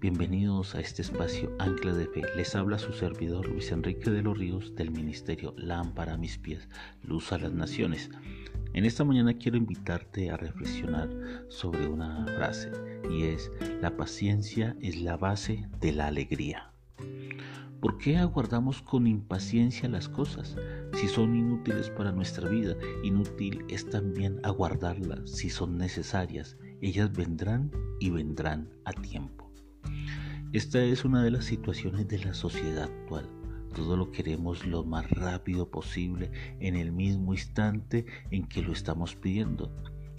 bienvenidos a este espacio Ancla de Fe. Les habla su servidor Luis Enrique de los Ríos del Ministerio Lámpara a mis pies, Luz a las Naciones. En esta mañana quiero invitarte a reflexionar sobre una frase y es, la paciencia es la base de la alegría. ¿Por qué aguardamos con impaciencia las cosas si son inútiles para nuestra vida? Inútil es también aguardarlas si son necesarias. Ellas vendrán y vendrán a tiempo. Esta es una de las situaciones de la sociedad actual. Todo lo queremos lo más rápido posible en el mismo instante en que lo estamos pidiendo.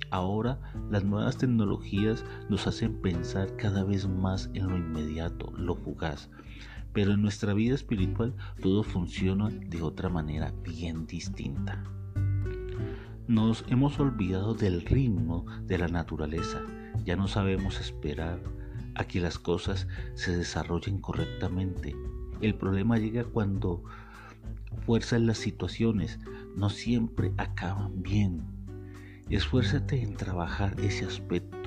Ahora las nuevas tecnologías nos hacen pensar cada vez más en lo inmediato, lo fugaz. Pero en nuestra vida espiritual todo funciona de otra manera bien distinta. Nos hemos olvidado del ritmo de la naturaleza. Ya no sabemos esperar a que las cosas se desarrollen correctamente. El problema llega cuando fuerzas las situaciones no siempre acaban bien. Esfuérzate en trabajar ese aspecto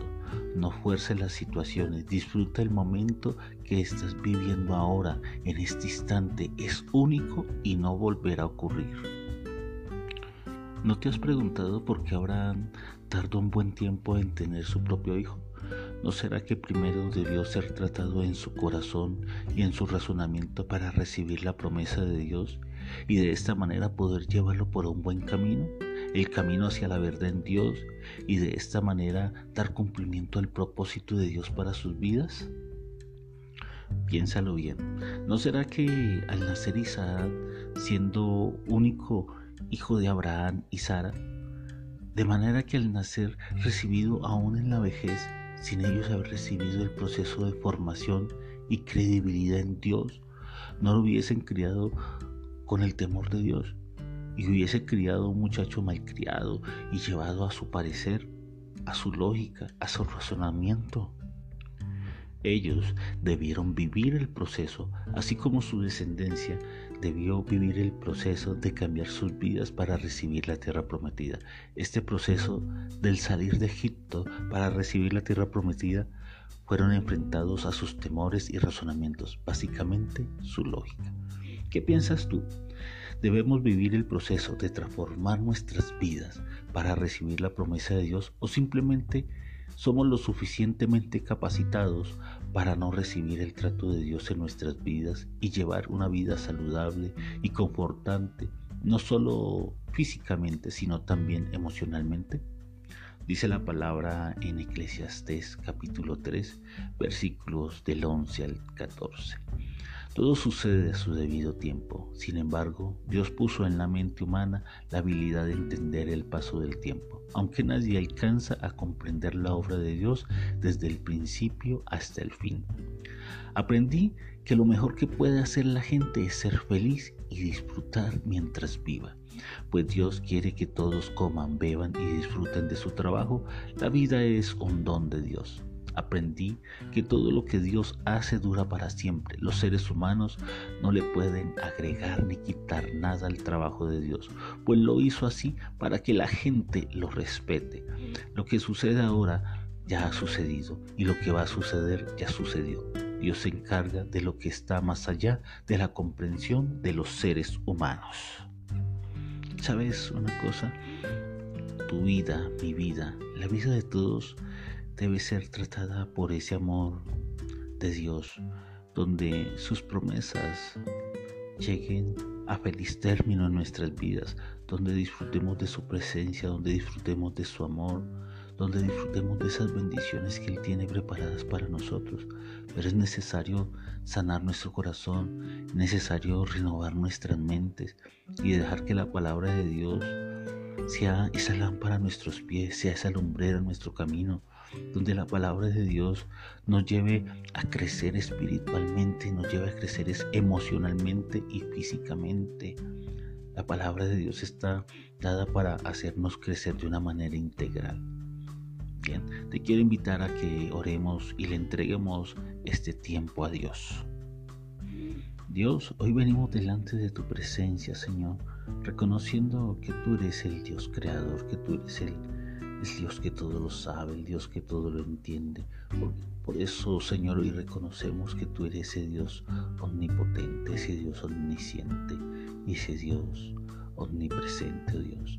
no fuerce las situaciones, disfruta el momento que estás viviendo ahora, en este instante. Es único y no volverá a ocurrir. ¿No te has preguntado por qué Abraham tardó un buen tiempo en tener su propio hijo? ¿No será que primero debió ser tratado en su corazón y en su razonamiento para recibir la promesa de Dios y de esta manera poder llevarlo por un buen camino? el camino hacia la verdad en Dios y de esta manera dar cumplimiento al propósito de Dios para sus vidas? Piénsalo bien. ¿No será que al nacer Isaac, siendo único hijo de Abraham y Sara, de manera que al nacer recibido aún en la vejez, sin ellos haber recibido el proceso de formación y credibilidad en Dios, no lo hubiesen criado con el temor de Dios? y hubiese criado un muchacho malcriado y llevado a su parecer, a su lógica, a su razonamiento. Ellos debieron vivir el proceso, así como su descendencia debió vivir el proceso de cambiar sus vidas para recibir la tierra prometida. Este proceso del salir de Egipto para recibir la tierra prometida fueron enfrentados a sus temores y razonamientos, básicamente su lógica. ¿Qué piensas tú? Debemos vivir el proceso de transformar nuestras vidas para recibir la promesa de Dios o simplemente somos lo suficientemente capacitados para no recibir el trato de Dios en nuestras vidas y llevar una vida saludable y confortante, no solo físicamente, sino también emocionalmente. Dice la palabra en Eclesiastés capítulo 3, versículos del 11 al 14. Todo sucede a su debido tiempo. Sin embargo, Dios puso en la mente humana la habilidad de entender el paso del tiempo, aunque nadie alcanza a comprender la obra de Dios desde el principio hasta el fin. Aprendí que lo mejor que puede hacer la gente es ser feliz y disfrutar mientras viva. Pues Dios quiere que todos coman, beban y disfruten de su trabajo. La vida es un don de Dios. Aprendí que todo lo que Dios hace dura para siempre. Los seres humanos no le pueden agregar ni quitar nada al trabajo de Dios, pues lo hizo así para que la gente lo respete. Lo que sucede ahora ya ha sucedido y lo que va a suceder ya sucedió. Dios se encarga de lo que está más allá de la comprensión de los seres humanos. ¿Sabes una cosa? Tu vida, mi vida, la vida de todos debe ser tratada por ese amor de Dios, donde sus promesas lleguen a feliz término en nuestras vidas, donde disfrutemos de su presencia, donde disfrutemos de su amor, donde disfrutemos de esas bendiciones que Él tiene preparadas para nosotros. Pero es necesario sanar nuestro corazón, es necesario renovar nuestras mentes y dejar que la palabra de Dios sea esa lámpara a nuestros pies, sea esa lumbrera en nuestro camino, donde la palabra de Dios nos lleve a crecer espiritualmente, nos lleve a crecer emocionalmente y físicamente. La palabra de Dios está dada para hacernos crecer de una manera integral. Bien, te quiero invitar a que oremos y le entreguemos este tiempo a Dios. Dios, hoy venimos delante de tu presencia, Señor, reconociendo que tú eres el Dios creador, que tú eres el, Dios que todo lo sabe, el Dios que todo lo entiende, Por eso, Señor, hoy reconocemos que tú eres ese Dios omnipotente, ese Dios omnisciente ese Dios omnipresente, oh Dios.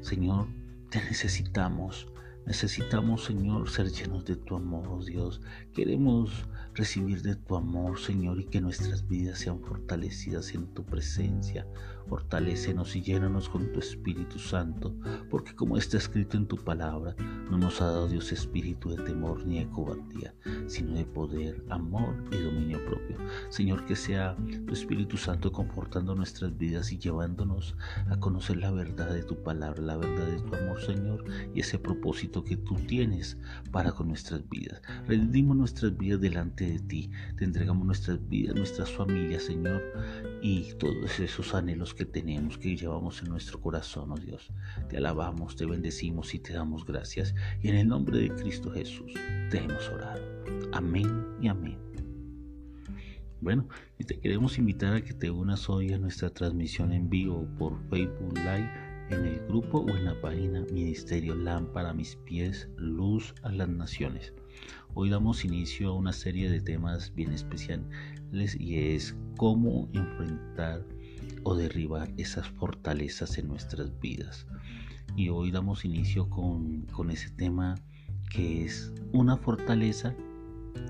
Señor, te necesitamos. Necesitamos, Señor, ser llenos de tu amor, oh Dios. Queremos recibir de tu amor, Señor, y que nuestras vidas sean fortalecidas en tu presencia. Fortalécenos y llénanos con tu Espíritu Santo, porque como está escrito en tu palabra, no nos ha dado Dios espíritu de temor ni de cobardía, sino de poder, amor y dominio propio. Señor, que sea tu Espíritu Santo confortando nuestras vidas y llevándonos a conocer la verdad de tu palabra, la verdad de tu amor, Señor, y ese que tú tienes para con nuestras vidas. Rendimos nuestras vidas delante de ti. Te entregamos nuestras vidas, nuestras familias, Señor, y todos esos anhelos que tenemos, que llevamos en nuestro corazón, oh Dios. Te alabamos, te bendecimos y te damos gracias. Y en el nombre de Cristo Jesús te hemos orado. Amén y amén. Bueno, y te queremos invitar a que te unas hoy a nuestra transmisión en vivo por Facebook Live en el grupo o en la página Ministerio Lámpara mis pies, luz a las naciones. Hoy damos inicio a una serie de temas bien especiales y es cómo enfrentar o derribar esas fortalezas en nuestras vidas. Y hoy damos inicio con, con ese tema que es una fortaleza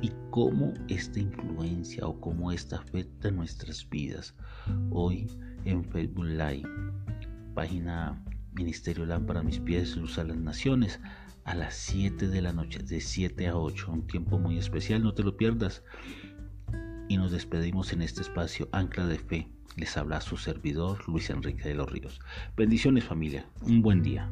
y cómo esta influencia o cómo esta afecta nuestras vidas. Hoy en Facebook Live, página Ministerio Lámpara Mis Pies, Luz a las Naciones a las 7 de la noche, de 7 a 8, un tiempo muy especial, no te lo pierdas. Y nos despedimos en este espacio Ancla de Fe. Les habla su servidor Luis Enrique de los Ríos. Bendiciones familia, un buen día.